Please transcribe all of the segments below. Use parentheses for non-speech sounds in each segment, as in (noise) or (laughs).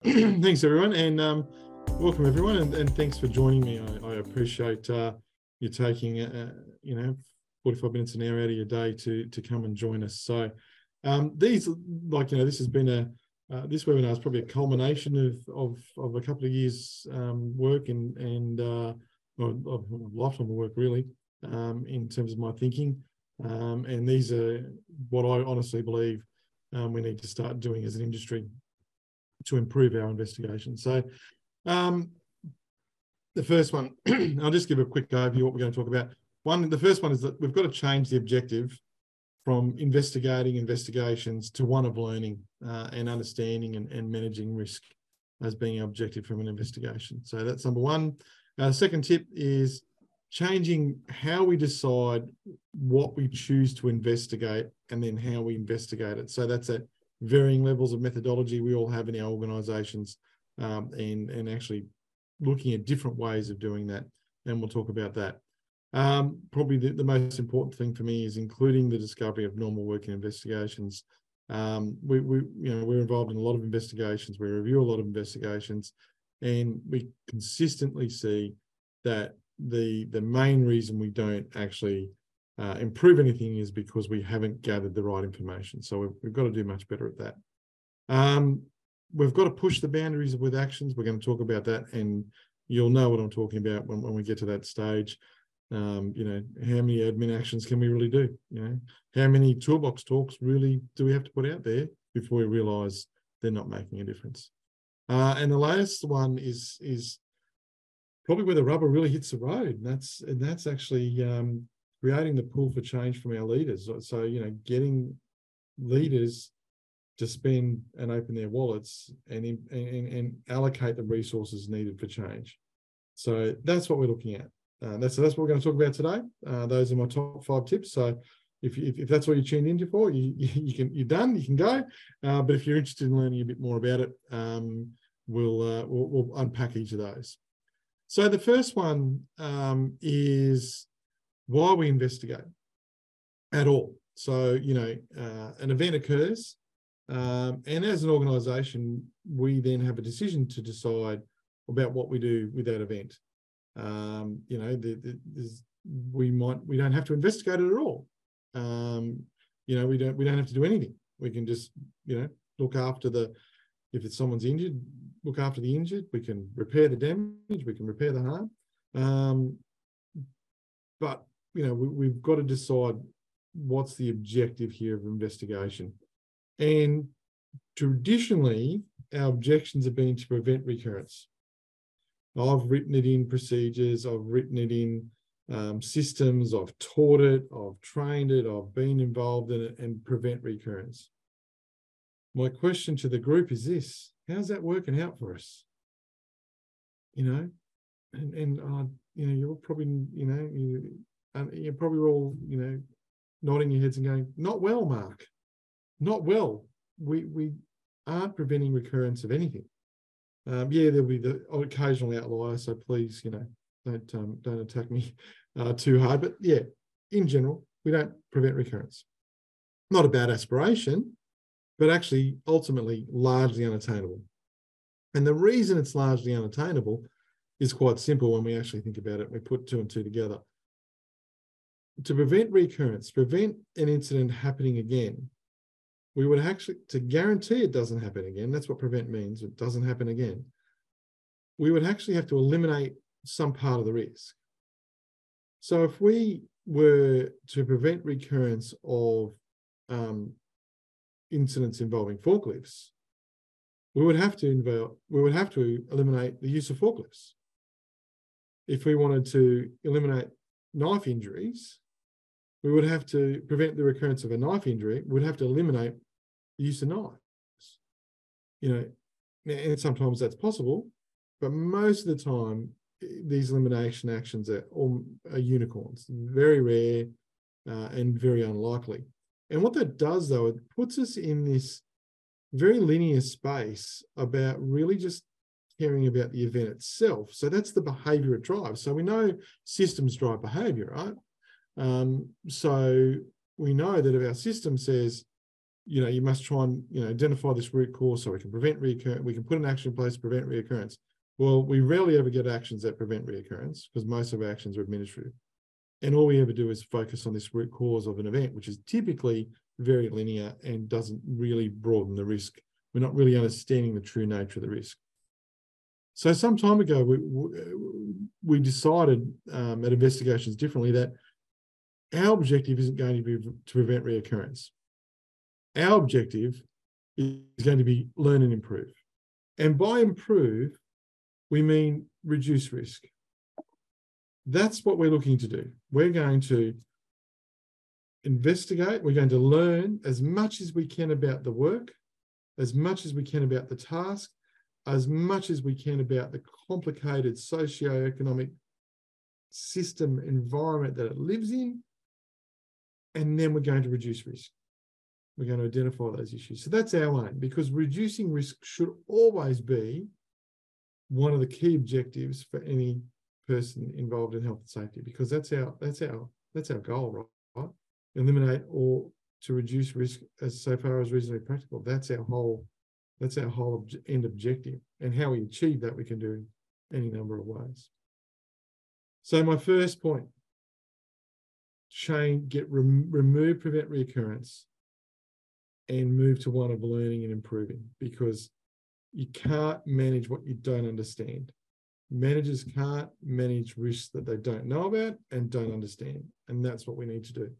(clears throat) thanks everyone, and um, welcome everyone, and, and, thanks for joining me. I, I appreciate uh, you taking uh, you know 45 minutes an hour out of your day to to come and join us. So um, these, like you know, this has been a uh, this webinar is probably a culmination of of, of a couple of years um, work and and uh, of, of lifetime of work really um, in terms of my thinking. Um, and these are what I honestly believe um, we need to start doing as an industry to improve our investigation. So um, the first one, (clears throat) I'll just give a quick overview what we're going to talk about. One, the first one is that we've got to change the objective from investigating investigations to one of learning uh, and understanding and, and, managing risk as being our objective from an investigation. So that's number one. Uh, second tip is changing how we decide what we choose to investigate and then how we investigate it. So that's at varying levels of methodology we all have in our organizations um, and, and actually looking at different ways of doing that. And we'll talk about that. Um, probably the, the, most important thing for me is including the discovery of normal working investigations. Um, we, we, you know, we're involved in a lot of investigations. We review a lot of investigations, and we consistently see that the the main reason we don't actually uh, improve anything is because we haven't gathered the right information. So we've, we've got to do much better at that. Um, we've got to push the boundaries with actions. We're going to talk about that, and you'll know what I'm talking about when, when we get to that stage um, you know, how many admin actions can we really do? You know, how many toolbox talks really do we have to put out there before we realize they're not making a difference? Uh, and the last one is is probably where the rubber really hits the road. And that's and that's actually um, creating the pull for change from our leaders. So you know, getting leaders to spend and open their wallets and, and, and allocate the resources needed for change. So that's what we're looking at. Uh, that's that's what we're going to talk about today. Uh, those are my top five tips. So if, if, if that's what you're tuned into for, you, (laughs) you can you're done. You can go. Uh, but if you're interested in learning a bit more about it, um, we'll, uh, we'll, we'll unpack each of those. So the first one um, is why we investigate at all. So you know, uh, an event occurs, um, and as an organisation, we then have a decision to decide about what we do with that event um, you know, the, the, we might we don't have to investigate it at all. Um, you know, we don't we don't have to do anything. We can just you know look after the if it's someone's injured, look after the injured. We can repair the damage. We can repair the harm. Um, but you know, we, we've got to decide what's the objective here of investigation. And traditionally, our objections have been to prevent recurrence. I've written it in procedures, I've written it in um, systems, I've taught it, I've trained it, I've been involved in it and prevent recurrence. My question to the group is this how's that working out for us? You know, and, and uh, you know, you're probably, you know, you, and you're probably all, you know, nodding your heads and going, not well, Mark, not well. We, we aren't preventing recurrence of anything. Um, yeah, there'll be the occasional outlier, so please, you know, don't um, don't attack me (laughs) uh, too hard. But yeah, in general, we don't prevent recurrence. Not a bad aspiration, but actually ultimately largely unattainable. And the reason it's largely unattainable is quite simple when we actually think about it. We put two and two together. To prevent recurrence, prevent an incident happening again, we would actually, to guarantee it doesn't happen again, that's what prevent means, it doesn't happen again, we would actually have to eliminate some part of the risk. So if we were to prevent recurrence of um, incidents involving forklifts, we would have to involve, we would have to eliminate the use of forklifts. If we wanted to eliminate knife injuries, we would have to prevent the recurrence of a knife injury, we'd have to eliminate the use of knives. You know, and sometimes that's possible, but most of the time, these elimination actions are, are unicorns, very rare uh, and very unlikely. And what that does, though, it puts us in this very linear space about really just caring about the event itself. So that's the behavior it drives. So we know systems drive behavior, right? Um, so we know that if our system says, you know, you must try and you know identify this root cause so we can prevent reoccurrence. We can put an action in place to prevent reoccurrence. Well, we rarely ever get actions that prevent reoccurrence because most of our actions are administrative. And all we ever do is focus on this root cause of an event, which is typically very linear and doesn't really broaden the risk. We're not really understanding the true nature of the risk. So some time ago, we we decided um, at investigations differently that our objective isn't going to be to prevent reoccurrence. Our objective is going to be learn and improve. And by improve, we mean reduce risk. That's what we're looking to do. We're going to investigate, we're going to learn as much as we can about the work, as much as we can about the task, as much as we can about the complicated socio-economic system environment that it lives in, and then we're going to reduce risk. We're going to identify those issues. So that's our aim because reducing risk should always be one of the key objectives for any person involved in health and safety because that's our that's our that's our goal, right? Eliminate or to reduce risk as so far as reasonably practical. That's our whole that's our whole end objective. And how we achieve that we can do any number of ways. So my first point, change, get rem, remove prevent reoccurrence and move to one of learning and improving because you can't manage what you don't understand. Managers can't manage risks that they don't know about and don't understand. And that's what we need to do.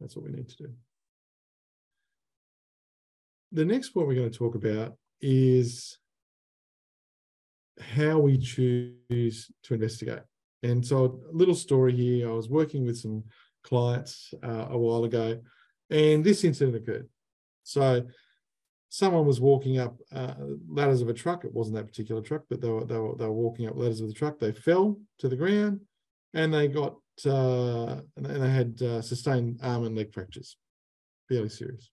That's what we need to do. The next point we're going to talk about is how we choose to investigate. And so, a little story here I was working with some clients uh, a while ago, and this incident occurred. So, someone was walking up uh, ladders of a truck. It wasn't that particular truck, but they were, they were, they were walking up ladders of the truck. They fell to the ground and they got, uh, and they had uh, sustained arm and leg fractures, fairly serious.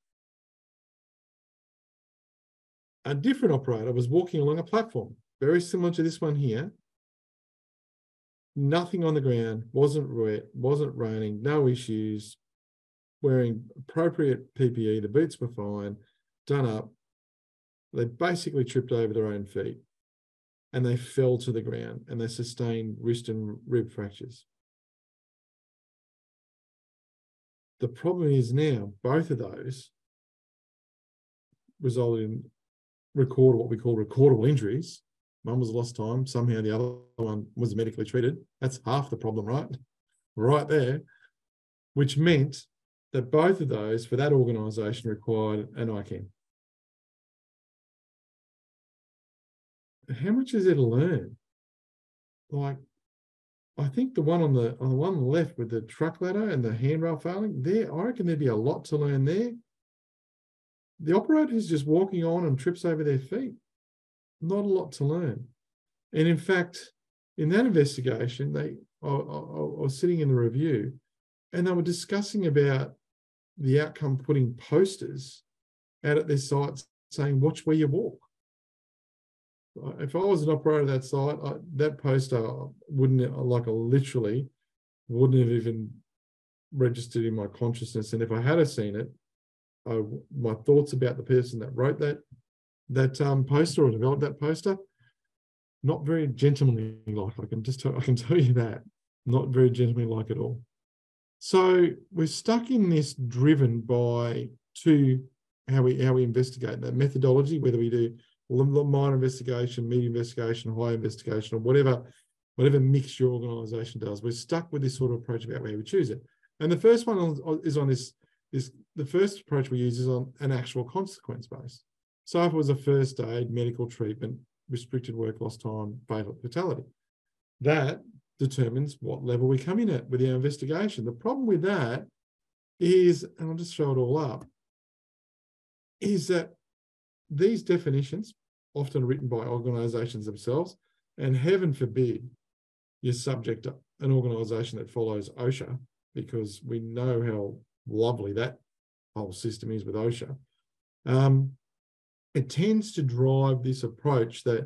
A different operator was walking along a platform, very similar to this one here. Nothing on the ground, wasn't wet, wasn't raining, no issues, wearing appropriate PPE, the boots were fine, done up. They basically tripped over their own feet and they fell to the ground and they sustained wrist and rib fractures. The problem is now both of those resulted in record what we call recordable injuries. One was lost time. Somehow the other one was medically treated. That's half the problem, right? Right there, which meant that both of those for that organisation required an ICAM. how much is there to learn? Like, I think the one on the on the one left with the truck ladder and the handrail failing, there, I reckon there'd be a lot to learn there. The operator is just walking on and trips over their feet. Not a lot to learn. And in fact, in that investigation, they I, was sitting in the review and they were discussing about the outcome putting posters out at their sites saying, watch where you walk if I was an operator of that site, I, that poster wouldn't like literally wouldn't have even registered in my consciousness. And if I had seen it, I, my thoughts about the person that wrote that that um, poster or developed that poster, not very gentlemanly like. I can just tell, I can tell you that, not very gentlemanly like at all. So we're stuck in this driven by two how we how we investigate that methodology, whether we do minor investigation, medium investigation, high investigation, or whatever, whatever mix your organization does. We're stuck with this sort of approach about where we choose it. And the first one is on this, this the first approach we use is on an actual consequence base. So if it was a first aid, medical treatment, restricted work loss time, fatal fatality, that determines what level we come in at with our investigation. The problem with that is, and I'll just show it all up, is that these definitions, often written by organisations themselves, and heaven forbid you're subject to an organisation that follows OSHA, because we know how lovely that whole system is with OSHA. Um, it tends to drive this approach that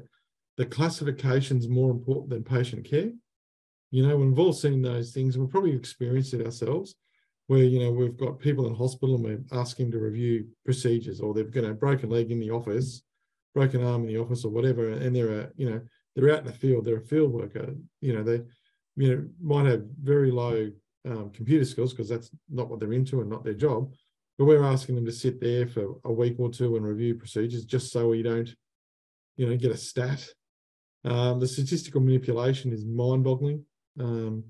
the classification is more important than patient care. You know, we've all seen those things, we've probably experienced it ourselves. where you know we've got people in hospital and we're asking to review procedures, or they've got a broken leg in the office, broken arm in the office, or whatever, and they're a you know they're out in the field, they're a field worker, you know they you know might have very low um, computer skills because that's not what they're into and not their job. But we're asking them to sit there for a week or two and review procedures just so we don't, you know, get a stat. Um, the statistical manipulation is mind-boggling. Um,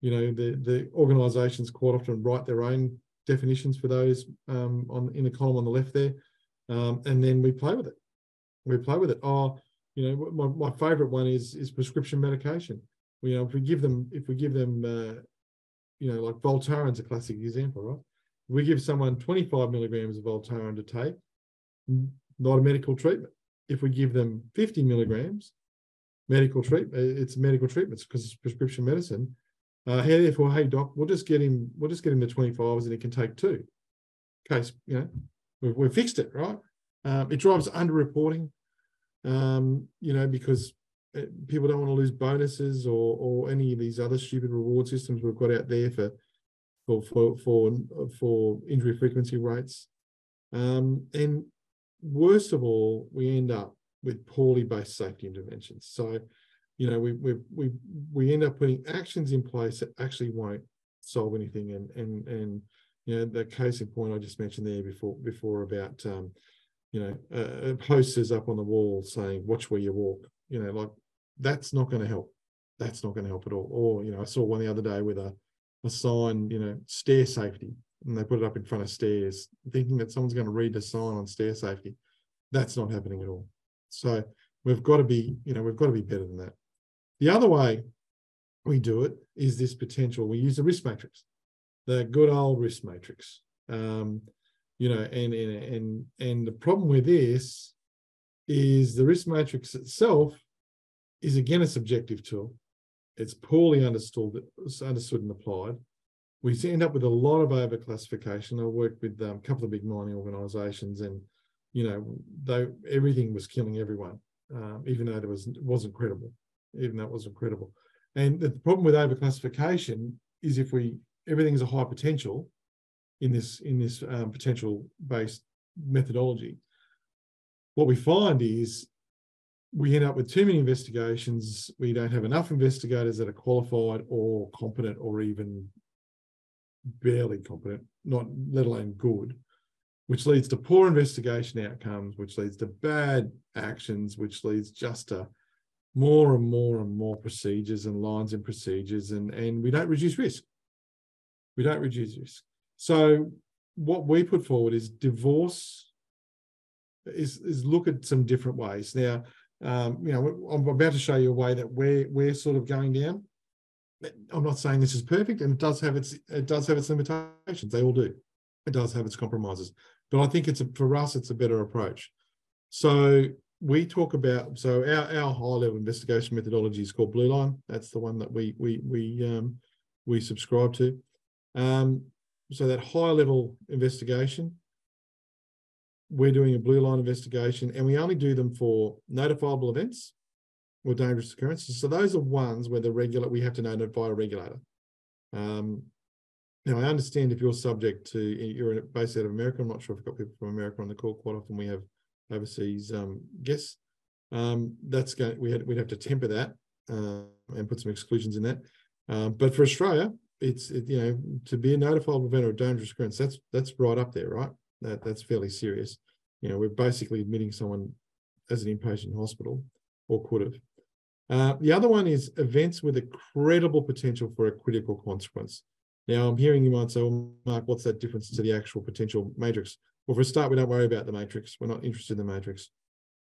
you know, the the organisations quite often write their own definitions for those um, on in the column on the left there, um, and then we play with it. We play with it. Oh, you know, my, my favourite one is is prescription medication. You know, if we give them if we give them, uh, you know, like Voltaren's a classic example, right? We give someone 25 milligrams of Voltaren to take, not a medical treatment. If we give them 50 milligrams, medical treatment, uh, it's medical treatments because it's prescription medicine. Uh, therefore, hey doc, we'll just get him, we'll just get him the 25s and he can take two. Case, you know, we've, we've fixed it, right? Um, it drives underreporting, um, you know, because uh, people don't want to lose bonuses or or any of these other stupid reward systems we've got out there for for for for, for injury frequency rates. Um, and worst of all, we end up with poorly based safety interventions. So, you know, we we we we end up putting actions in place that actually won't solve anything. And and and you know, the case in point I just mentioned there before before about um, you know, posters up on the wall saying "Watch where you walk." You know, like that's not going to help. That's not going to help at all. Or you know, I saw one the other day with a a sign, you know, stair safety, and they put it up in front of stairs, thinking that someone's going to read the sign on stair safety. That's not happening at all. So we've got to be, you know, we've got to be better than that. The other way we do it is this potential. We use the risk matrix, the good old risk matrix. Um, you know, and and and and the problem with this is the risk matrix itself is again a subjective tool it's poorly understood, understood and applied. We end up with a lot of overclassification. I worked with um, a couple of big mining organisations, and you know, they everything was killing everyone, um, even though there was wasn't credible, even though it wasn't credible. And the problem with overclassification is if we everything's a high potential in this in this um, potential based methodology, what we find is we end up with too many investigations. We don't have enough investigators that are qualified or competent or even barely competent, not let alone good, which leads to poor investigation outcomes, which leads to bad actions, which leads just to more and more and more procedures and lines and procedures, and, and we don't reduce risk. We don't reduce risk. So what we put forward is divorce is, is look at some different ways. Now, um, you know, I'm about to show you a way that we're we're sort of going down. I'm not saying this is perfect, and it does have its it does have its limitations. They all do. It does have its compromises, but I think it's a, for us it's a better approach. So we talk about so our, our high level investigation methodology is called Blue Line. That's the one that we we we um, we subscribe to. Um, so that high level investigation we're doing a blue line investigation and we only do them for notifiable events or dangerous occurrences. So those are ones where the regular we have to notify a regulator. Um, now I understand if you're subject to you're based out of America. I'm not sure if we've got people from America on the call. Quite often we have overseas um, guests. Um, that's going we had we'd have to temper that uh, and put some exclusions in that. Um, but for Australia, it's it, you know to be a notifiable event or a dangerous occurrence. That's that's right up there, right? That that's fairly serious. You know, we're basically admitting someone as an inpatient hospital or could have. Uh, the other one is events with a credible potential for a critical consequence. Now, I'm hearing you might say, well, Mark, what's that difference to the actual potential matrix? Well, for a start, we don't worry about the matrix. We're not interested in the matrix.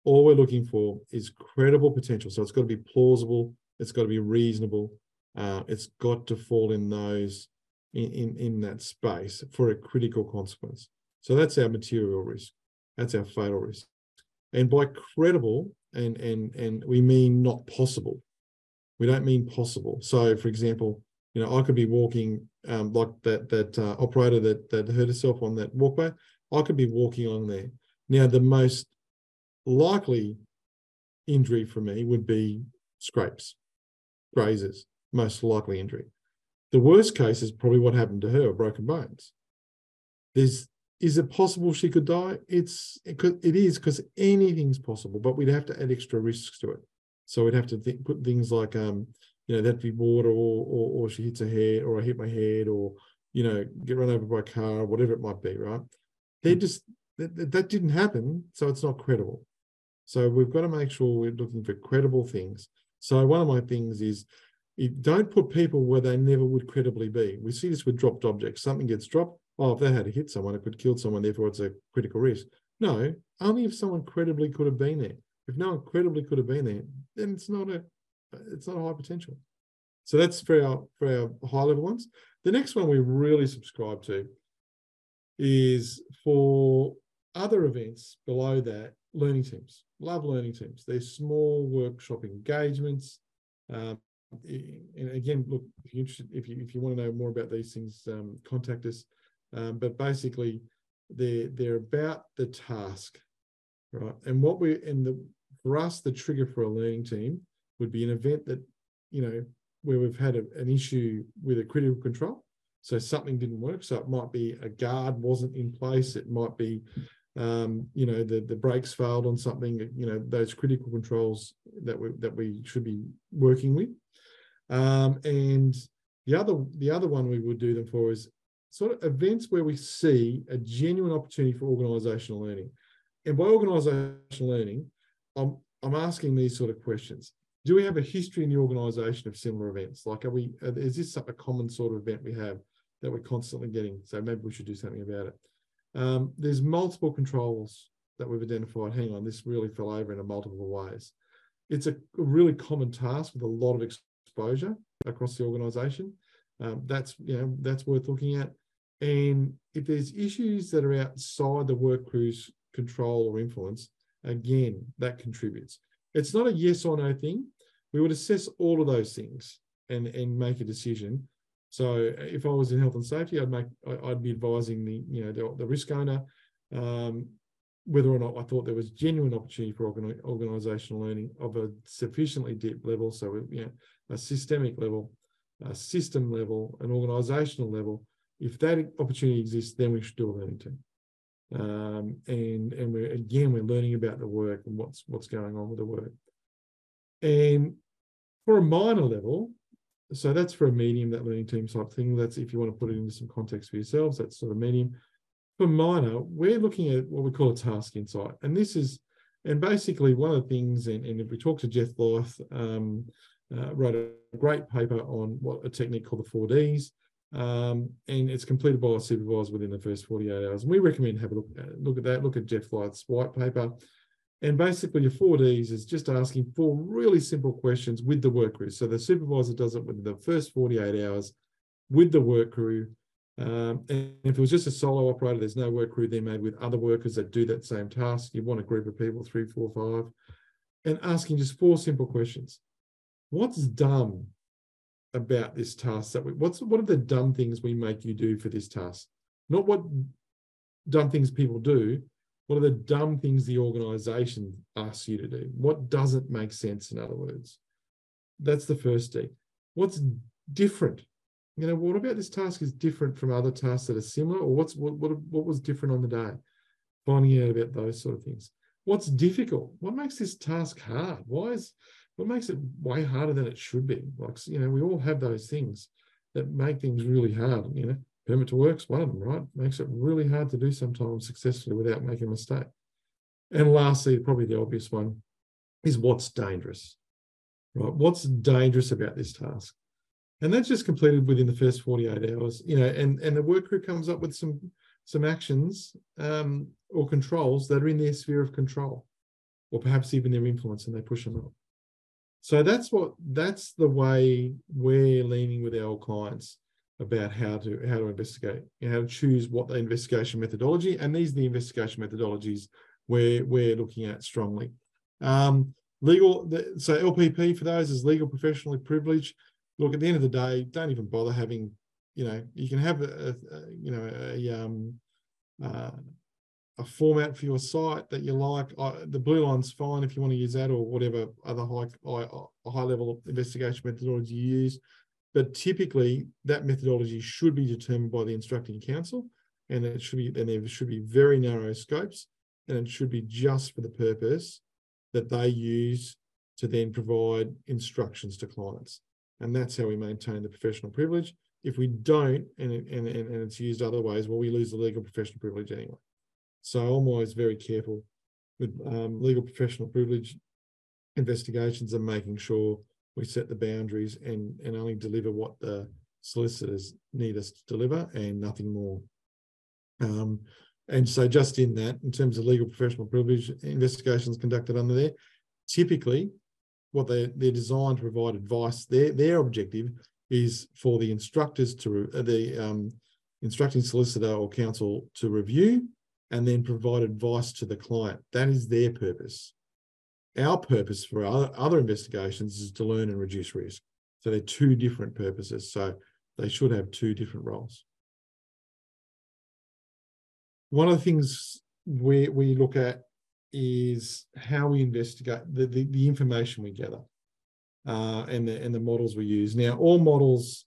All we're looking for is credible potential. So it's got to be plausible. It's got to be reasonable. Uh, it's got to fall in those in, in, in that space for a critical consequence. So that's our material risk. That's our fatal risk. And by credible, and and and we mean not possible. We don't mean possible. So, for example, you know, I could be walking um, like that that uh, operator that that hurt herself on that walkway. I could be walking along there. Now, the most likely injury for me would be scrapes, grazes, most likely injury. The worst case is probably what happened to her, broken bones. There's is it possible she could die? It's it, could, it is because anything's possible, but we'd have to add extra risks to it. So we'd have to think, put things like um, you know, that'd be water or, or or she hits her head or I hit my head or you know, get run over by a car, whatever it might be, right? They just that, that didn't happen, so it's not credible. So we've got to make sure we're looking for credible things. So one of my things is don't put people where they never would credibly be. We see this with dropped objects. Something gets dropped. Oh, if they had hit someone, it could kill someone, therefore it's a critical risk. No, only if someone credibly could have been there. If no one credibly could have been there, then it's not a it's not a high potential. So that's for our for our high level ones. The next one we really subscribe to is for other events below that, learning teams. Love learning teams. They're small workshop engagements. Um, and again, look, if you're interested, if you if you want to know more about these things, um, contact us. Um, but basically, they're they're about the task, right? And what we and the for us, the trigger for a learning team would be an event that you know where we've had a, an issue with a critical control. So something didn't work. So it might be a guard wasn't in place. It might be, um, you know, the the brakes failed on something. You know, those critical controls that we that we should be working with. Um, and the other the other one we would do them for is sort of events where we see a genuine opportunity for organisational learning. And by organisational learning, I'm I'm asking these sort of questions do we have a history in the organisation of similar events? Like, are we? Is this a common sort of event we have that we're constantly getting? So maybe we should do something about it. Um, there's multiple controls that we've identified. Hang on, this really fell over in a multiple ways. It's a, really common task with a lot of exposure across the organisation. Um, that's you know that's worth looking at. And if there's issues that are outside the work crew's control or influence, again, that contributes. It's not a yes or no thing. We would assess all of those things and, and make a decision. So if I was in health and safety, I'd make I'd be advising the you know the, the risk owner um, whether or not I thought there was genuine opportunity for organ, organizational learning of a sufficiently deep level, so you know a systemic level, a system level, an organizational level. If that opportunity exists, then we should do a learning team. Um, and and we're again we're learning about the work and what's what's going on with the work. And for a minor level, so that's for a medium, that learning team type thing. That's if you want to put it into some context for yourselves, that's sort of medium. For minor, we're looking at what we call a task insight. And this is, and basically one of the things, and, and if we talk to Jeff Blyth, um, uh, wrote a great paper on what a technique called the four Ds um, and it's completed by a supervisor within the first 48 hours. And we recommend have a look, uh, look at that, look at Jeff Blyth's white paper. And basically your four Ds is just asking four really simple questions with the work crew. So the supervisor does it within the first 48 hours with the work crew. Um, and if it was just a solo operator, there's no work crew there made with other workers that do that same task. You want a group of people, three, four, five, and asking just four simple questions. What's dumb about this task that we, what's what are the dumb things we make you do for this task? Not what dumb things people do what are the dumb things the organization asks you to do? What doesn't make sense in other words? That's the first D. what's different? You know what about this task is different from other tasks that are similar or what's what what, what was different on the day? Finding out about those sort of things. What's difficult? What makes this task hard? Why is what makes it way harder than it should be. Like, you know, we all have those things that make things really hard. You know, permit to work's one of them, right? Makes it really hard to do sometimes successfully without making a mistake. And lastly, probably the obvious one is what's dangerous, right? What's dangerous about this task? And that's just completed within the first 48 hours, you know, and, and the work crew comes up with some some actions um, or controls that are in their sphere of control, or perhaps even their influence, and they push them up. So that's what that's the way we're leaning with our clients about how to how to investigate, and how to choose what the investigation methodology, and these are the investigation methodologies where we're looking at strongly. Um, legal, so LPP for those is legal professionally privileged. Look, at the end of the day, don't even bother having, you know, you can have a, a you know a um, uh, a format for your site that you like. the blue line's fine if you want to use that or whatever other high high, high level investigation methodology you use. but typically that methodology should be determined by the instructing counsel and it should be and there should be very narrow scopes and it should be just for the purpose that they use to then provide instructions to clients and that's how we maintain the professional privilege if we don't and, and, and it's used other ways well we lose the legal professional privilege anyway so i'm always very careful with um, legal professional privilege investigations and making sure we set the boundaries and, and only deliver what the solicitors need us to deliver and nothing more. Um, and so just in that, in terms of legal professional privilege investigations conducted under there, typically what they, they're designed to provide advice, their, their objective is for the instructors to, the um, instructing solicitor or counsel to review and then provide advice to the client. That is their purpose. Our purpose for other, investigations is to learn and reduce risk. So they're two different purposes. So they should have two different roles. One of the things we, we look at is how we investigate the, the, the information we gather uh, and, the, and the models we use. Now, all models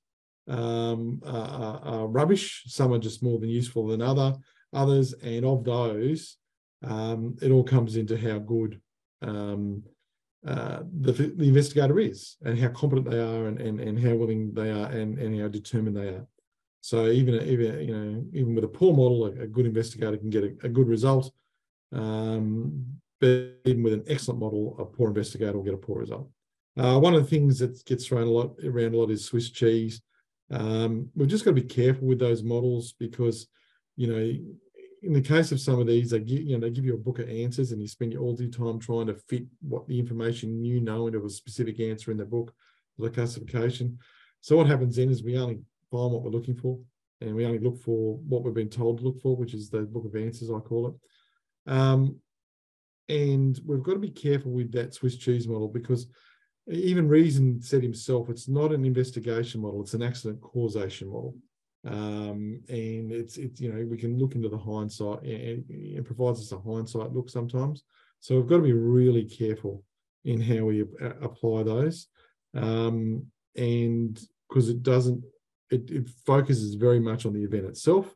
um, are, are, rubbish. Some are just more than useful than other others. And of those, um, it all comes into how good um, uh, the, the investigator is and how competent they are and, and, and how willing they are and, and how determined they are. So even, even you know even with a poor model, a, a good investigator can get a, a good result. Um, but even with an excellent model, a poor investigator will get a poor result. Uh, one of the things that gets thrown a lot around a lot is Swiss cheese. Um, we've just got to be careful with those models because, you know, in the case of some of these, they give you know they give you a book of answers, and you spend all your time trying to fit what the information you know into a specific answer in the book, the classification. So what happens then is we only find what we're looking for, and we only look for what we've been told to look for, which is the book of answers, I call it. Um, and we've got to be careful with that Swiss cheese model because even Reason said himself, it's not an investigation model; it's an accident causation model um, and it's it's you know we can look into the hindsight and it provides us a hindsight look sometimes. So we've got to be really careful in how we apply those. Um, and because it doesn't it, it focuses very much on the event itself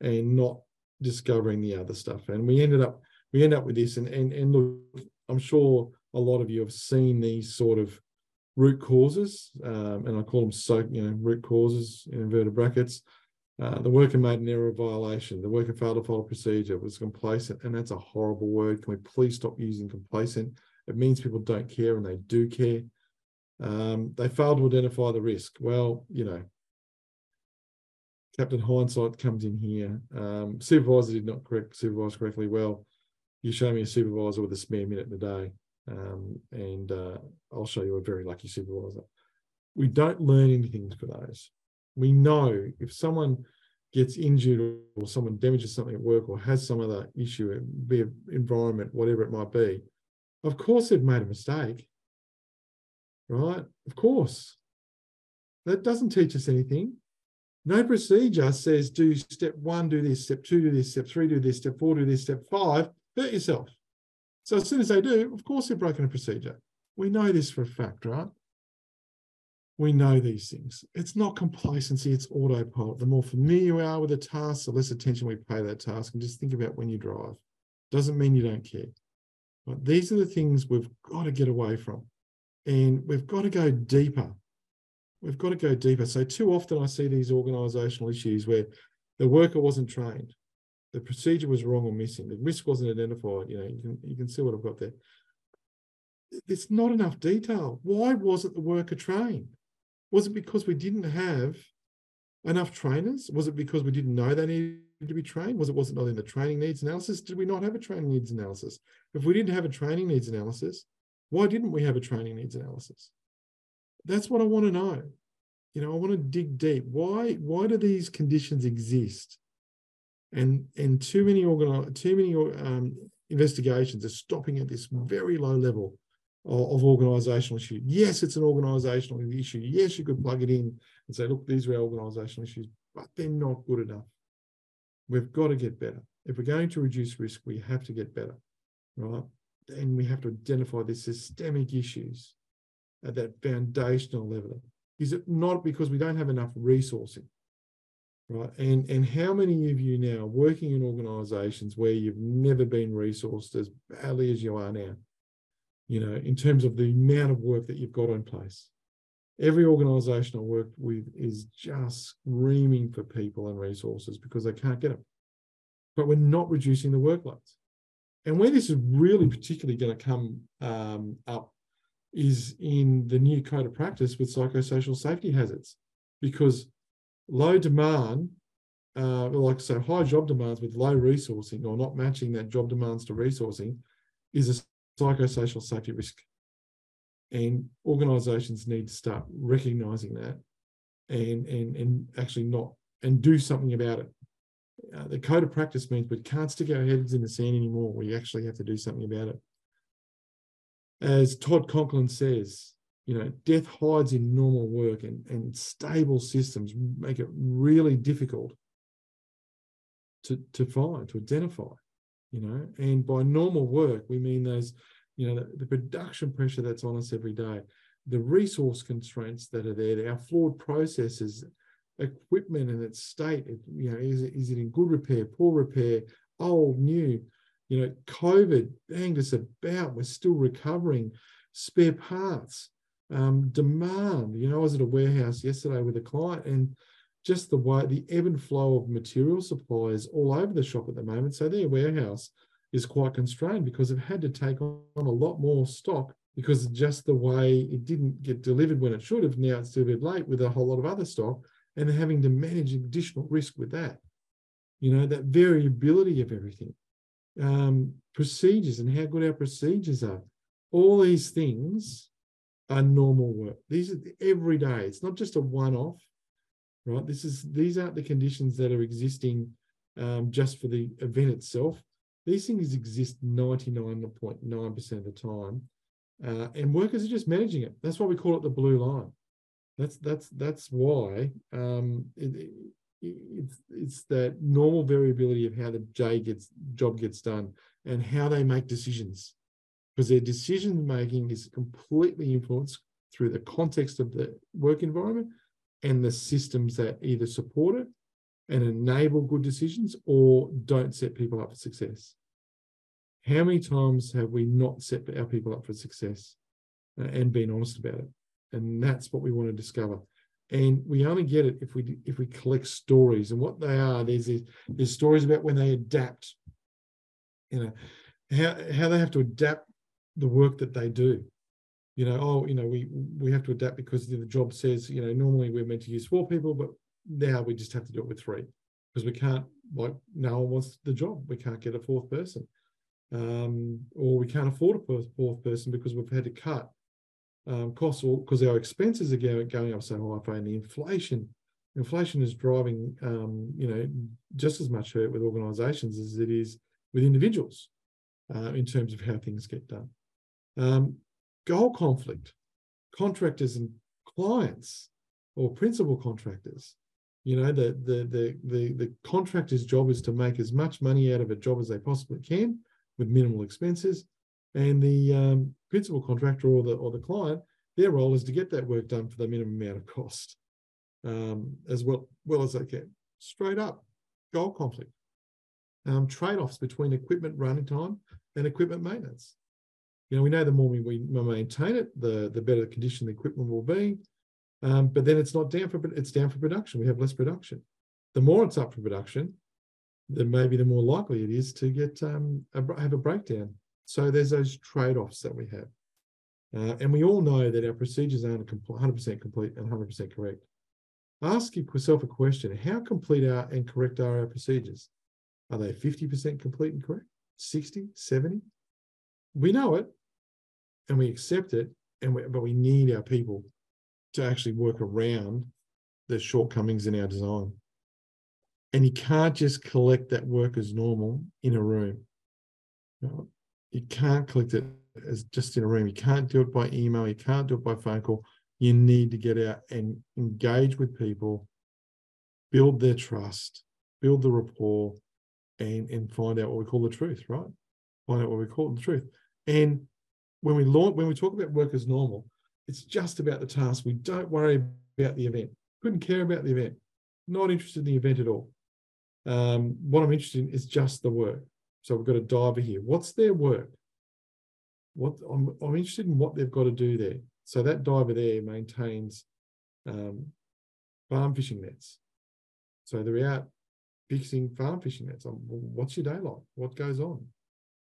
and not discovering the other stuff. And we ended up we end up with this. And and, and look i'm sure a lot of you have seen these sort of root causes, um, and I call them so you know root causes in inverted brackets. Uh, the worker made an error violation. The worker failed to follow procedure. Was complacent, and that's a horrible word. Can we please stop using complacent? It means people don't care, and they do care. Um, they failed to identify the risk. Well, you know, Captain Hindsight comes in here. Um, supervisor did not correct supervise correctly. Well, you show me a supervisor with a spare minute in the day um, and uh, I'll show you a very lucky supervisor. We don't learn anything for those. We know if someone gets injured or someone damages something at work or has some other issue, be it environment, whatever it might be, of course they've made a mistake, right? Of course. That doesn't teach us anything. No procedure says do step one, do this, step two, do this, step three, do this, step four, do this, step five, hurt yourself. So as soon as they do, of course they've broken a procedure. We know this for a fact, right? We know these things. It's not complacency, it's autopilot. The more familiar you are with a task, the less attention we pay that task. And just think about when you drive. Doesn't mean you don't care. But these are the things we've got to get away from. And we've got to go deeper. We've got to go deeper. So too often I see these organizational issues where the worker wasn't trained the procedure was wrong or missing. The risk wasn't identified. You know, you can you can see what I've got there. It's not enough detail. Why wasn't the worker trained? Was it because we didn't have enough trainers? Was it because we didn't know they needed to be trained? Was it was it not in the training needs analysis? Did we not have a training needs analysis? If we didn't have a training needs analysis, why didn't we have a training needs analysis? That's what I want to know. You know, I want to dig deep. Why why do these conditions exist? And and too many too many um, investigations are stopping at this very low level of, of organizational issue. Yes, it's an organizational issue. Yes, you could plug it in and say, look, these are our organizational issues, but they're not good enough. We've got to get better. If we're going to reduce risk, we have to get better, right? And we have to identify the systemic issues at that foundational level Is it not because we don't have enough resourcing? Right. And and how many of you now working in organizations where you've never been resourced as badly as you are now? You know, in terms of the amount of work that you've got in place. Every organization I work with is just screaming for people and resources because they can't get them. But we're not reducing the workloads. And where this is really particularly going to come um, up is in the new code of practice with psychosocial safety hazards, because low demand, uh, like so high job demands with low resourcing or not matching that job demands to resourcing is a psychosocial safety risk. And organizations need to start recognizing that and, and, and actually not and do something about it. Uh, the code of practice means we can't stick our heads in the sand anymore. We actually have to do something about it. As Todd Conklin says, you know, death hides in normal work and, and stable systems make it really difficult to, to find, to identify, you know, and by normal work, we mean those, you know, the, the production pressure that's on us every day, the resource constraints that are there, our flawed processes, equipment and its state, you know, is is it in good repair, poor repair, old, new, you know, COVID banged us about, we're still recovering, spare parts, um, demand. You know, I was at a warehouse yesterday with a client and just the way the ebb and flow of material supplies all over the shop at the moment. So their warehouse is quite constrained because they've had to take on a lot more stock because just the way it didn't get delivered when it should have. Now it's delivered late with a whole lot of other stock, and they're having to manage additional risk with that. You know, that variability of everything, um, procedures and how good our procedures are. All these things are normal work. These are every day. It's not just a one-off, right? This is these aren't the conditions that are existing um, just for the event itself. These things exist 99.9% of the time, uh, and workers are just managing it. That's why we call it the blue line. That's that's that's why um, it, it, it's it's that normal variability of how the J gets job gets done and how they make decisions because their decision making is completely influenced through the context of the work environment and the systems that either support it and enable good decisions or don't set people up for success. How many times have we not set our people up for success uh, and been honest about it? And that's what we want to discover. And we only get it if we if we collect stories. And what they are, there's there's stories about when they adapt, you know, how how they have to adapt the work that they do. You know, oh, you know, we we have to adapt because the job says, you know, normally we're meant to use four people, but now we just have to do it with three because we can't like no one wants the job. We can't get a fourth person. Um, or we can't afford a fourth person because we've had to cut um, costs or because our expenses are going, up so high and the inflation inflation is driving um, you know just as much hurt with organizations as it is with individuals uh, in terms of how things get done um, goal conflict, contractors and clients or principal contractors. You know, the, the, the, the, the contractor's job is to make as much money out of a job as they possibly can with minimal expenses. And the um, principal contractor or the, or the client, their role is to get that work done for the minimum amount of cost um, as well, well as they can. Straight up, goal conflict. Um, trade-offs between equipment running time and equipment maintenance. You know, we know the more we, we maintain it, the the better the condition the equipment will be. Um, but then it's not down for it's down for production. We have less production. The more it's up for production, then maybe the more likely it is to get um, a, have a breakdown. So there's those trade-offs that we have, uh, and we all know that our procedures aren't 100% complete and 100% correct. Ask yourself a question: How complete are and correct are our procedures? Are they 50% complete and correct? 60, 70? We know it, and we accept it, and we, but we need our people to actually work around the shortcomings in our design. And you can't just collect that work as normal in a room. You, you can't collect it as just in a room. You can't do it by email. You can't do it by phone call. You need to get out and engage with people, build their trust, build the rapport, and and find out what we call the truth, right? Find out what we call the truth. And when we launch, when we talk about work as normal, It's just about the task. We don't worry about the event. Couldn't care about the event. Not interested in the event at all. Um, what I'm interested in is just the work. So we've got a diver here. What's their work? What I'm, I'm interested in what they've got to do there. So that diver there maintains um, farm fishing nets. So they're out fixing farm fishing nets. What's your day like? What goes on?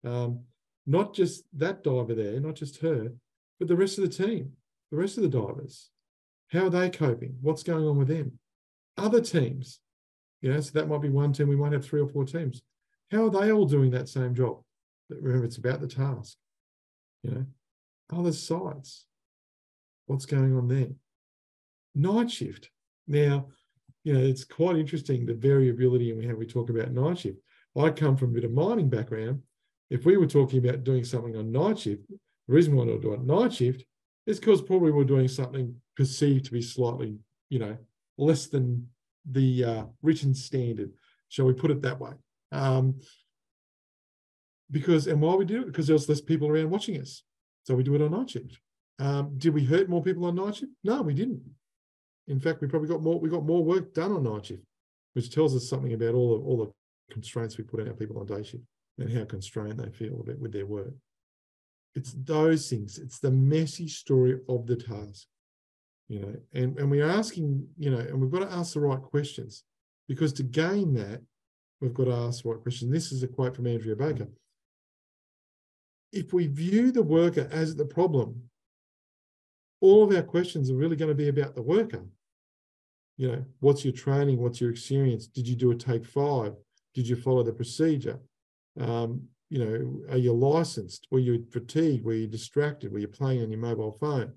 Um, not just that diver there, not just her, but the rest of the team, the rest of the divers. How are they coping? What's going on with them? Other teams, you know, so that might be one team. We might have three or four teams. How are they all doing that same job? Remember, it's about the task. You know, other sites. What's going on there? Night shift. Now, you know, it's quite interesting the variability in how we talk about night shift. I come from a bit of mining background. If we were talking about doing something on night shift, the reason why we're doing it night shift is because probably we're doing something perceived to be slightly, you know, less than the uh, written standard. Shall we put it that way? Um, because and why we do it because there's less people around watching us, so we do it on night shift. Um, did we hurt more people on night shift? No, we didn't. In fact, we probably got more. We got more work done on night shift, which tells us something about all the all the constraints we put on our people on day shift and how constrained they feel a bit with their work. It's those things. It's the messy story of the task, you know. And and we're asking, you know, and we've got to ask the right questions because to gain that, we've got to ask the right questions. This is a quote from Andrea Baker. If we view the worker as the problem, all of our questions are really going to be about the worker. You know, what's your training? What's your experience? Did you do a take five? Did you follow the procedure? Um, you know, are you licensed? Were you fatigued? Were you distracted? Were you playing on your mobile phone?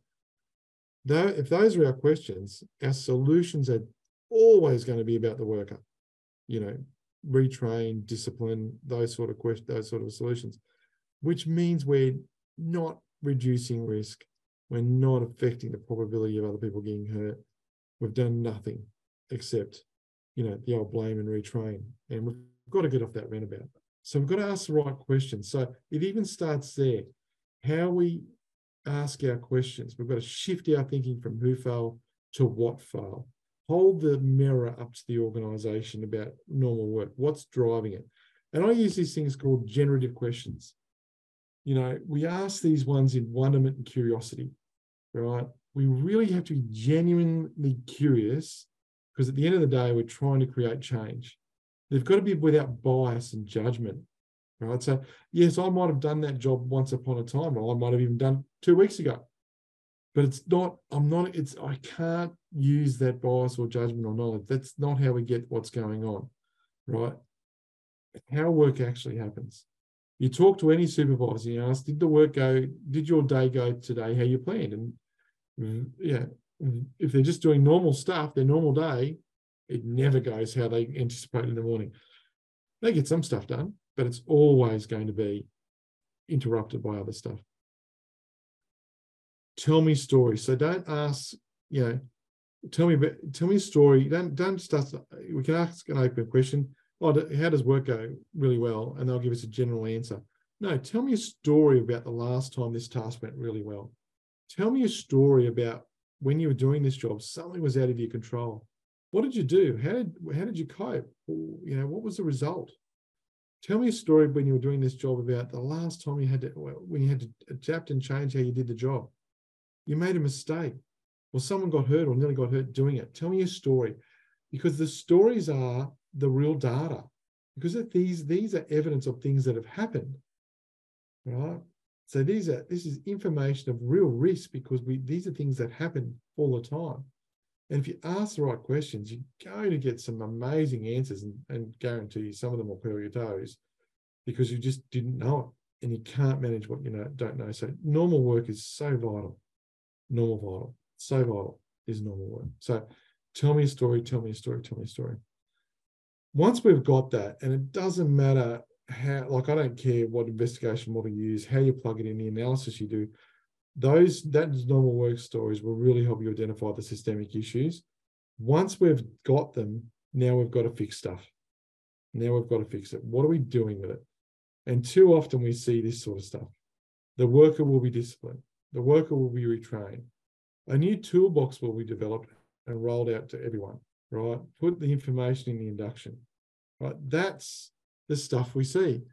Though, if those are our questions, our solutions are always going to be about the worker. You know, retrain, discipline, those sort of questions, those sort of solutions, which means we're not reducing risk we're not affecting the probability of other people getting hurt. We've done nothing except, you know, the old blame and retrain. And we've got to get off that roundabout. So we've got to ask the right questions. So it even starts there. How we ask our questions. We've got to shift our thinking from who failed to what failed. Hold the mirror up to the organization about normal work. What's driving it? And I use these things called generative questions you know, we ask these ones in wonderment and curiosity, right? We really have to be genuinely curious because at the end of the day, we're trying to create change. They've got to be without bias and judgment, right? So, yes, I might have done that job once upon a time, or I might have even done two weeks ago. But it's not, I'm not, it's, I can't use that bias or judgment or knowledge. That's not how we get what's going on, right? How work actually happens. You talk to any supervisor, you ask, did the work go, did your day go today how you planned? And mm, yeah, mm, if they're just doing normal stuff, their normal day, it never goes how they anticipate in the morning. They get some stuff done, but it's always going to be interrupted by other stuff. Tell me stories. So don't ask, you know, tell me about, tell me a story. Don't don't start. We can ask an open question oh, how does work go really well? And they'll give us a general answer. No, tell me a story about the last time this task went really well. Tell me a story about when you were doing this job, something was out of your control. What did you do? How did how did you cope? You know, what was the result? Tell me a story when you were doing this job about the last time you had to when you had to adapt and change how you did the job. You made a mistake, or someone got hurt or nearly got hurt doing it. Tell me a story, because the stories are the real data because these these are evidence of things that have happened right so these are this is information of real risk because we these are things that happen all the time and if you ask the right questions you're going to get some amazing answers and, and guarantee you some of them will curl your toes because you just didn't know it and you can't manage what you know don't know. So normal work is so vital. Normal vital. So vital is normal work. So tell me a story tell me a story tell me a story. Once we've got that, and it doesn't matter how, like, I don't care what investigation model you use, how you plug it in, the analysis you do, those that normal work stories will really help you identify the systemic issues. Once we've got them, now we've got to fix stuff. Now we've got to fix it. What are we doing with it? And too often we see this sort of stuff. The worker will be disciplined. The worker will be retrained. a new toolbox will be developed and rolled out to everyone, right? Put the information in the induction, right? That's the stuff we see.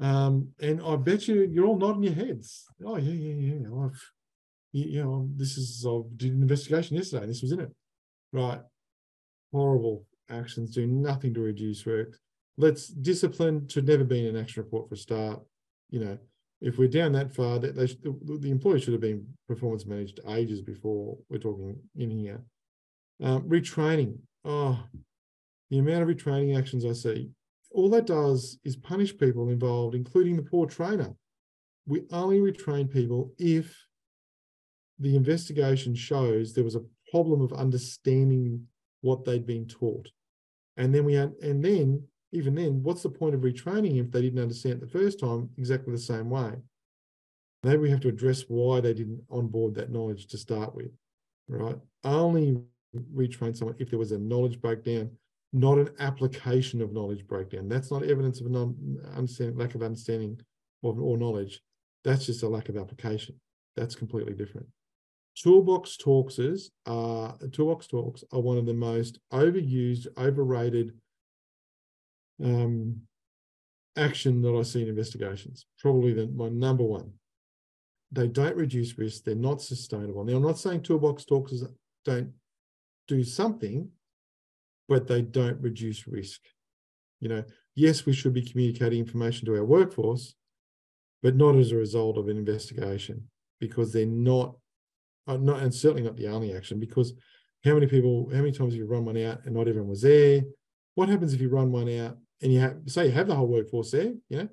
Um, and I bet you you're all nodding your heads. Oh yeah, yeah, yeah. I've, you know, this is I did an investigation yesterday. This was in it, right? Horrible actions do nothing to reduce work. Let's discipline should never be in an action report for a start. You know, if we're down that far, that they the employee should have been performance managed ages before we're talking in here. Um, retraining. Oh, the amount of retraining actions I see all that does is punish people involved, including the poor trainer. We only retrain people if the investigation shows there was a problem of understanding what they'd been taught. And then we had, and then even then, what's the point of retraining if they didn't understand it the first time exactly the same way? Maybe we have to address why they didn't onboard that knowledge to start with, right? Only retrain someone if there was a knowledge breakdown not an application of knowledge breakdown. That's not evidence of a lack of understanding or, or knowledge. That's just a lack of application. That's completely different. Toolbox talks are toolbox talks are one of the most overused, overrated um, action that I see in investigations. Probably the, my number one. They don't reduce risk. They're not sustainable. Now, I'm not saying toolbox talks don't do something, but they don't reduce risk. You know, yes, we should be communicating information to our workforce, but not as a result of an investigation because they're not, uh, not and certainly not the only action. Because how many people, how many times have you run one out and not everyone was there? What happens if you run one out and you have, say, you have the whole workforce there? You know,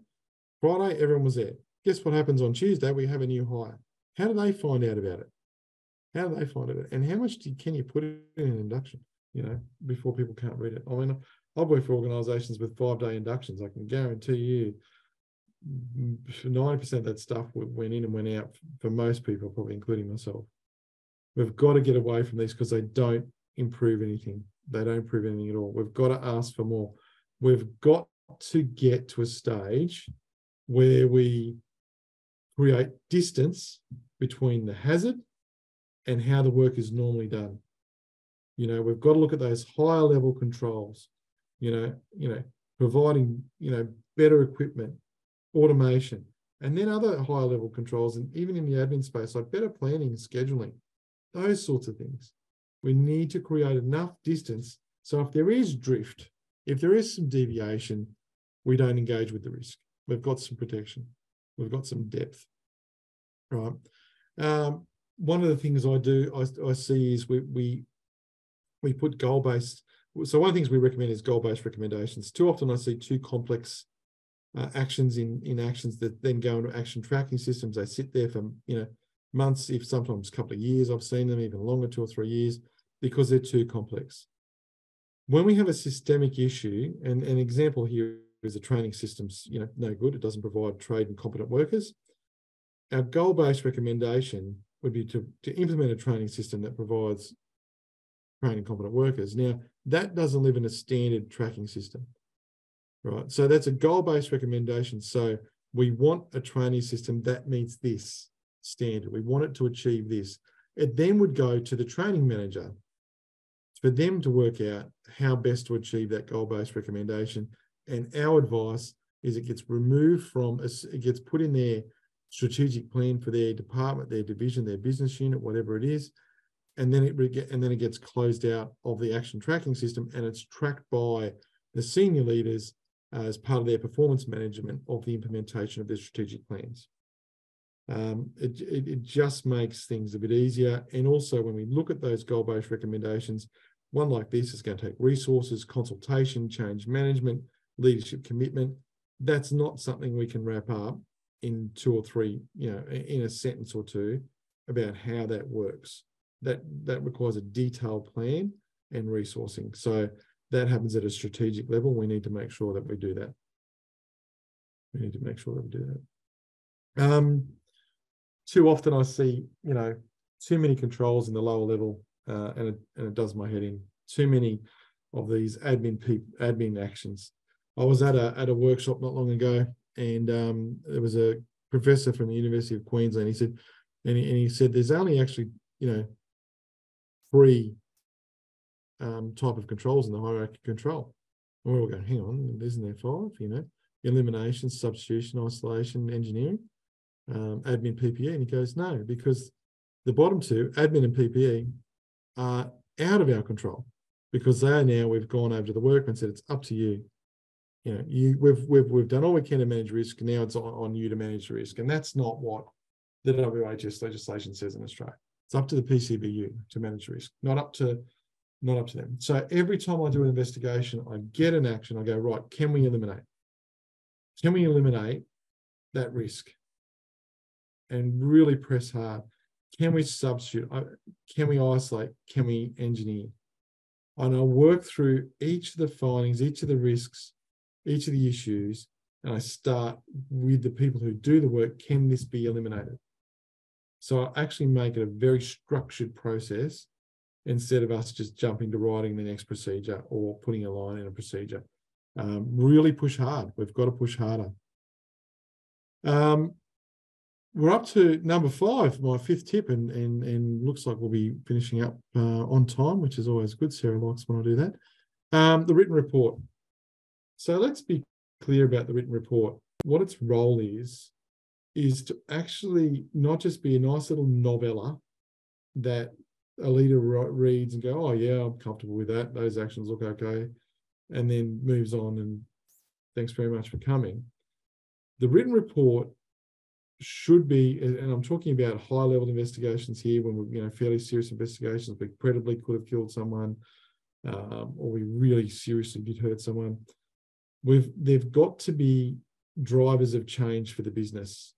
Friday everyone was there. Guess what happens on Tuesday? We have a new hire. How do they find out about it? How do they find it? And how much do, can you put in an induction? You know, before people can't read it. I mean, I've worked for organisations with five day inductions. I can guarantee you, ninety percent of that stuff went in and went out for most people, probably including myself. We've got to get away from these because they don't improve anything. They don't improve anything at all. We've got to ask for more. We've got to get to a stage where we create distance between the hazard and how the work is normally done. You know, we've got to look at those higher level controls, you know, you know, providing, you know, better equipment, automation, and then other higher level controls, and even in the admin space, like better planning scheduling, those sorts of things. We need to create enough distance. So if there is drift, if there is some deviation, we don't engage with the risk. We've got some protection. We've got some depth. Right. Um, one of the things I do, I, I see is we, we we put goal based. So one of the things we recommend is goal based recommendations. Too often I see too complex uh, actions in in actions that then go into action tracking systems. They sit there for you know months, if sometimes a couple of years. I've seen them even longer, two or three years, because they're too complex. When we have a systemic issue, and an example here is the training system's you know no good. It doesn't provide trade and competent workers. Our goal-based recommendation would be to, to implement a training system that provides training competent workers. Now, that doesn't live in a standard tracking system, right? So that's a goal-based recommendation. So we want a training system that meets this standard. We want it to achieve this. It then would go to the training manager for them to work out how best to achieve that goal-based recommendation. And our advice is it gets removed from, it gets put in their strategic plan for their department, their division, their business unit, whatever it is, and then it and then it gets closed out of the action tracking system and it's tracked by the senior leaders as part of their performance management of the implementation of their strategic plans. Um, it, it, it, just makes things a bit easier. And also when we look at those goal-based recommendations, one like this is going to take resources, consultation, change management, leadership commitment. That's not something we can wrap up in two or three, you know, in a sentence or two about how that works that that requires a detailed plan and resourcing. So that happens at a strategic level. We need to make sure that we do that. We need to make sure that we do that. Um, too often I see, you know, too many controls in the lower level, uh, and it and it does my head in. Too many of these admin admin actions. I was at a at a workshop not long ago, and um, there was a professor from the University of Queensland. He said, and he, and he said, there's only actually, you know, three um, type of controls in the hierarchy of control. And we're all going, hang on, isn't there five? You know, elimination, substitution, isolation, engineering, um, admin, PPE. And he goes, no, because the bottom two, admin and PPE, are out of our control because they are now, we've gone over to the workman and said, it's up to you. You know, you we've we've we've done all we can to manage risk. Now it's on, on you to manage risk. And that's not what the WHS legislation says in Australia. It's up to the PCBU to manage risk, not up to not up to them. So every time I do an investigation, I get an action. I go right. Can we eliminate? Can we eliminate that risk? And really press hard. Can we substitute? Can we isolate? Can we engineer? And I work through each of the findings, each of the risks, each of the issues, and I start with the people who do the work. Can this be eliminated? So I actually make it a very structured process instead of us just jumping to writing the next procedure or putting a line in a procedure. Um, really push hard. We've got to push harder. Um, we're up to number five, my fifth tip, and and and looks like we'll be finishing up uh, on time, which is always good. Sarah likes when I do that. Um, the written report. So let's be clear about the written report. What its role is is to actually not just be a nice little novella that a leader reads and go, oh yeah, I'm comfortable with that. Those actions look okay, and then moves on and thanks very much for coming. The written report should be, and I'm talking about high level investigations here when we're, you know, fairly serious investigations, we credibly could have killed someone, um, or we really seriously did hurt someone. We've they've got to be drivers of change for the business.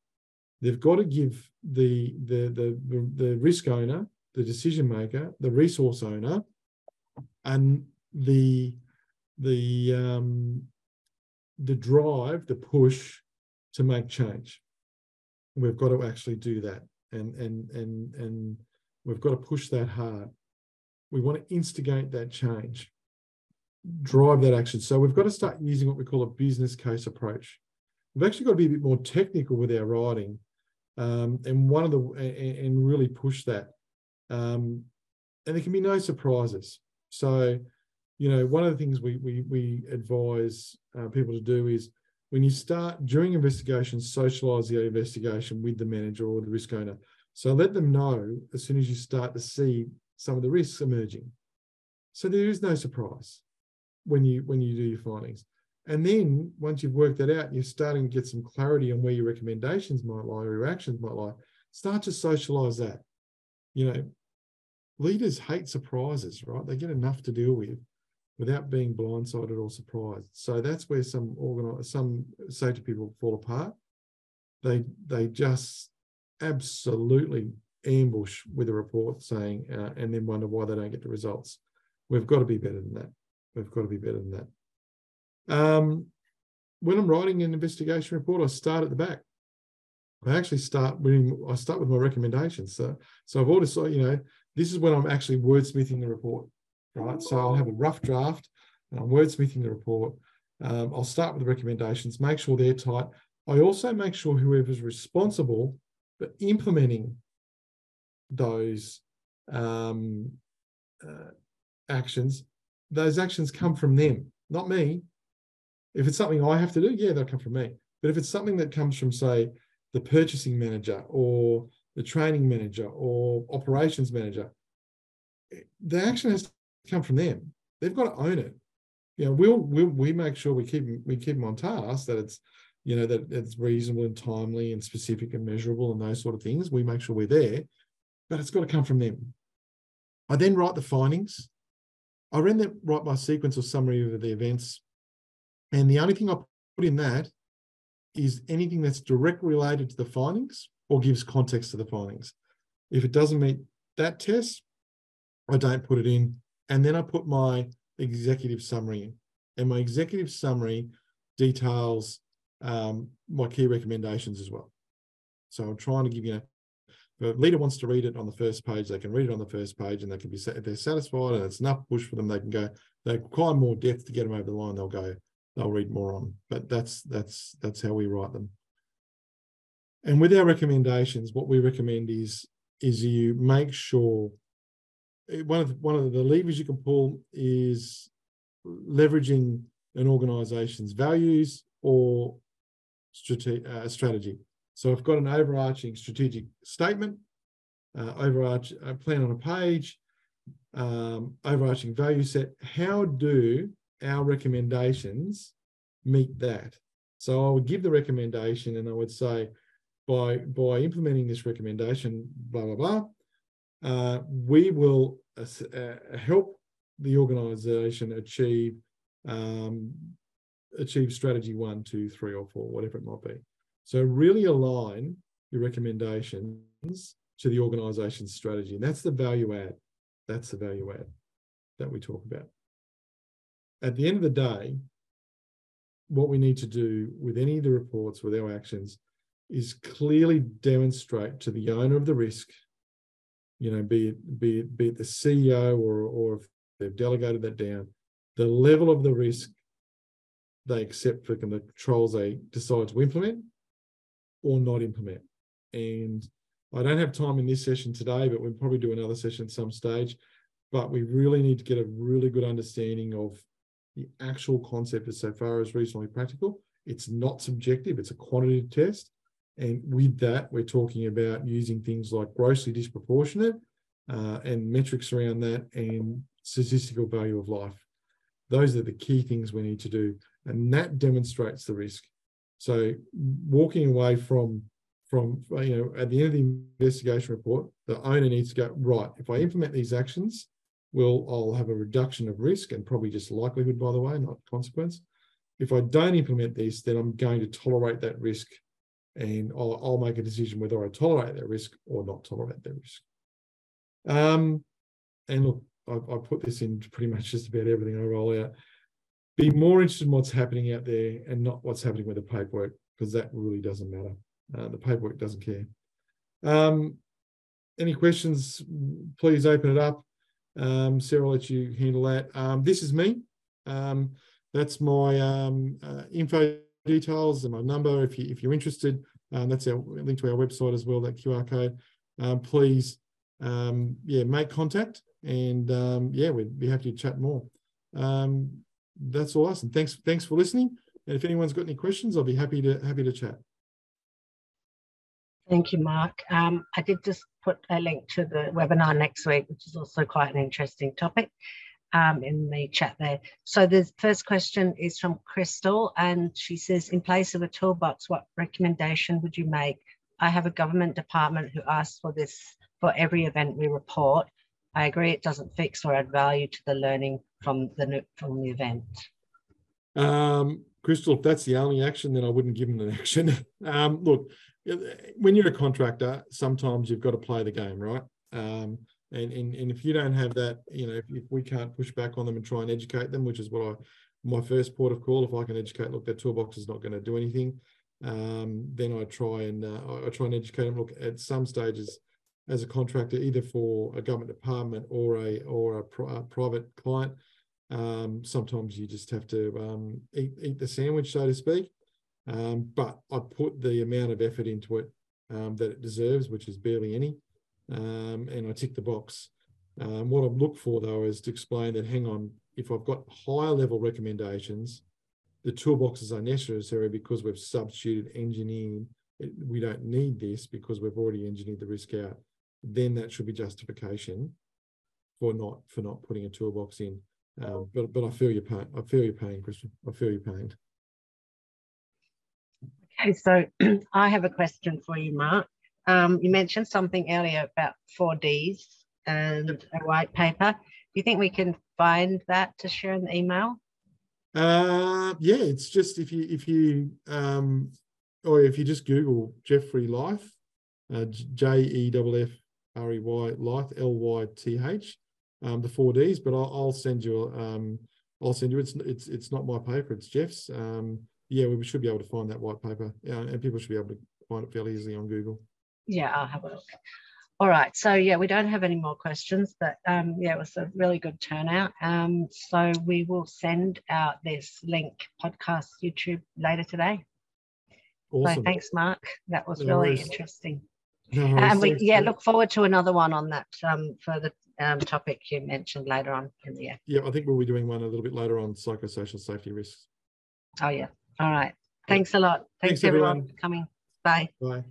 They've got to give the the the, the risk owner the decision maker, the resource owner, and the the um, the drive, the push to make change. We've got to actually do that, and and and and we've got to push that hard. We want to instigate that change, drive that action. So we've got to start using what we call a business case approach. We've actually got to be a bit more technical with our writing, um, and one of the and, really push that. Um, and there can be no surprises. So, you know, one of the things we we, we advise uh, people to do is when you start during investigation, socialize the investigation with the manager or the risk owner. So let them know as soon as you start to see some of the risks emerging. So there is no surprise when you when you do your findings. And then once you've worked that out, you're starting to get some clarity on where your recommendations might lie or your actions might lie. Start to socialize that. You know, leaders hate surprises, right? They get enough to deal with without being blindsided or surprised. So that's where some organi- some safety people fall apart. They they just absolutely ambush with a report saying, uh, and then wonder why they don't get the results. We've got to be better than that. We've got to be better than that. Um, when I'm writing an investigation report, I start at the back. I actually start when I start with my recommendations. So, so I've already, you know, this is when I'm actually wordsmithing the report, right? So I'll have a rough draft and I'm wordsmithing the report. Um, I'll start with the recommendations, make sure they're tight. I also make sure whoever's responsible for implementing those um, uh, actions, those actions come from them, not me. If it's something I have to do, yeah, they'll come from me. But if it's something that comes from, say, the purchasing manager or the training manager or operations manager, the action has to come from them. They've got to own it. You know, we'll, we'll we make sure we keep we keep them on task that it's you know that it's reasonable and timely and specific and measurable and those sort of things. We make sure we're there, but it's got to come from them. I then write the findings. I then write my sequence or summary of the events, and the only thing I put in that is anything that's directly related to the findings or gives context to the findings. If it doesn't meet that test, I don't put it in. And then I put my executive summary in. And my executive summary details um, my key recommendations as well. So I'm trying to give you, if a leader wants to read it on the first page, they can read it on the first page and they can be, if they're satisfied and it's enough push for them, they can go, they require more depth to get them over the line, they'll go, they'll read more on. But that's, that's, that's how we write them. And with our recommendations, what we recommend is, is you make sure one of the, one of the levers you can pull is leveraging an organization's values or strate- uh, strategy. So I've got an overarching strategic statement, uh, overarching plan on a page, um, overarching value set. How do our recommendations meet that? So I would give the recommendation and I would say, by, by implementing this recommendation, blah, blah, blah, uh, we will uh, help the organization achieve um, achieve strategy one, two, three, or four, whatever it might be. So really align your recommendations to the organization's strategy. And that's the value add. That's the value add that we talk about. At the end of the day, what we need to do with any of the reports, with our actions, is clearly demonstrate to the owner of the risk, you know, be it be it, be it the CEO or or if they've delegated that down, the level of the risk they accept for the controls they decide to implement or not implement. And I don't have time in this session today, but we'll probably do another session at some stage. But we really need to get a really good understanding of the actual concept is so far as reasonably practical. It's not subjective, it's a quantitative test. And with that, we're talking about using things like grossly disproportionate uh, and metrics around that and statistical value of life. Those are the key things we need to do. And that demonstrates the risk. So walking away from from you know at the end of the investigation report, the owner needs to go right. If I implement these actions, will I'll have a reduction of risk and probably just likelihood, by the way, not consequence. If I don't implement this, then I'm going to tolerate that risk, and I'll, I'll make a decision whether I tolerate that risk or not tolerate that risk. Um, and look, I, I put this in pretty much just about everything I roll out be more interested in what's happening out there and not what's happening with the paperwork because that really doesn't matter. Uh, the paperwork doesn't care. Um, any questions, please open it up. Um, Sarah, I'll let you handle that. Um, this is me. Um, that's my um, uh, info details and my number. If, you, if you're interested, um, that's our link to our website as well, that QR code. Um, please, yeah, make contact and yeah, we'd be happy to chat more. Um, that's all awesome. Thanks, thanks for listening. And if anyone's got any questions, I'll be happy to happy to chat. Thank you, Mark. Um, I did just put a link to the webinar next week, which is also quite an interesting topic um, in the chat there. So the first question is from Crystal, and she says, in place of a toolbox, what recommendation would you make? I have a government department who asks for this for every event we report. I agree it doesn't fix or add value to the learning from the from the event. Um, Crystal, if that's the only action, then I wouldn't give them an action. (laughs) um, look, when you're a contractor, sometimes you've got to play the game, right? Um, and, and and if you don't have that, you know, if, if, we can't push back on them and try and educate them, which is what I my first port of call, if I can educate, look, that toolbox is not going to do anything, um, then I try and uh, I try and educate them. Look, at some stages, as a contractor, either for a government department or a or a, a private client. Um, sometimes you just have to um, eat eat the sandwich, so to speak. Um, but I put the amount of effort into it um, that it deserves, which is barely any, um, and I tick the box. Um, what I look for though is to explain that hang on, if I've got higher level recommendations, the toolboxes are necessary because we've substituted engineering. We don't need this because we've already engineered the risk out then that should be justification for not for not putting a toolbox in. Um, but but I feel your pain. I feel your pain, Christian. I feel your pain. Okay, so (clears throat) I have a question for you, Mark. Um, you mentioned something earlier about four Ds and a white paper. Do you think we can find that to share in the email? Uh, yeah, it's just if you if you um, or if you just Google Jeffrey Lyth, uh, J E F F R E Y Lyth L Y T H, um, the four Ds. But I'll, I'll send you. Um, I'll send you. It's it's it's not my paper. It's Jeff's. Um, yeah, we should be able to find that white paper, yeah, and people should be able to find it fairly easily on Google. Yeah, I'll have a look. All right, so yeah, we don't have any more questions, but um, yeah, it was a really good turnout. Um, so we will send out this link podcast YouTube later today. Awesome. So thanks, Mark. That was no really interesting. No, and we, yeah, look forward to another one on that um, for the um, topic you mentioned later on in the year. Yeah, I think we'll be doing one a little bit later on psychosocial safety risks. Oh, yeah. All right. Thanks a lot. Thanks, Thanks, everyone everyone. for coming. Bye. Bye.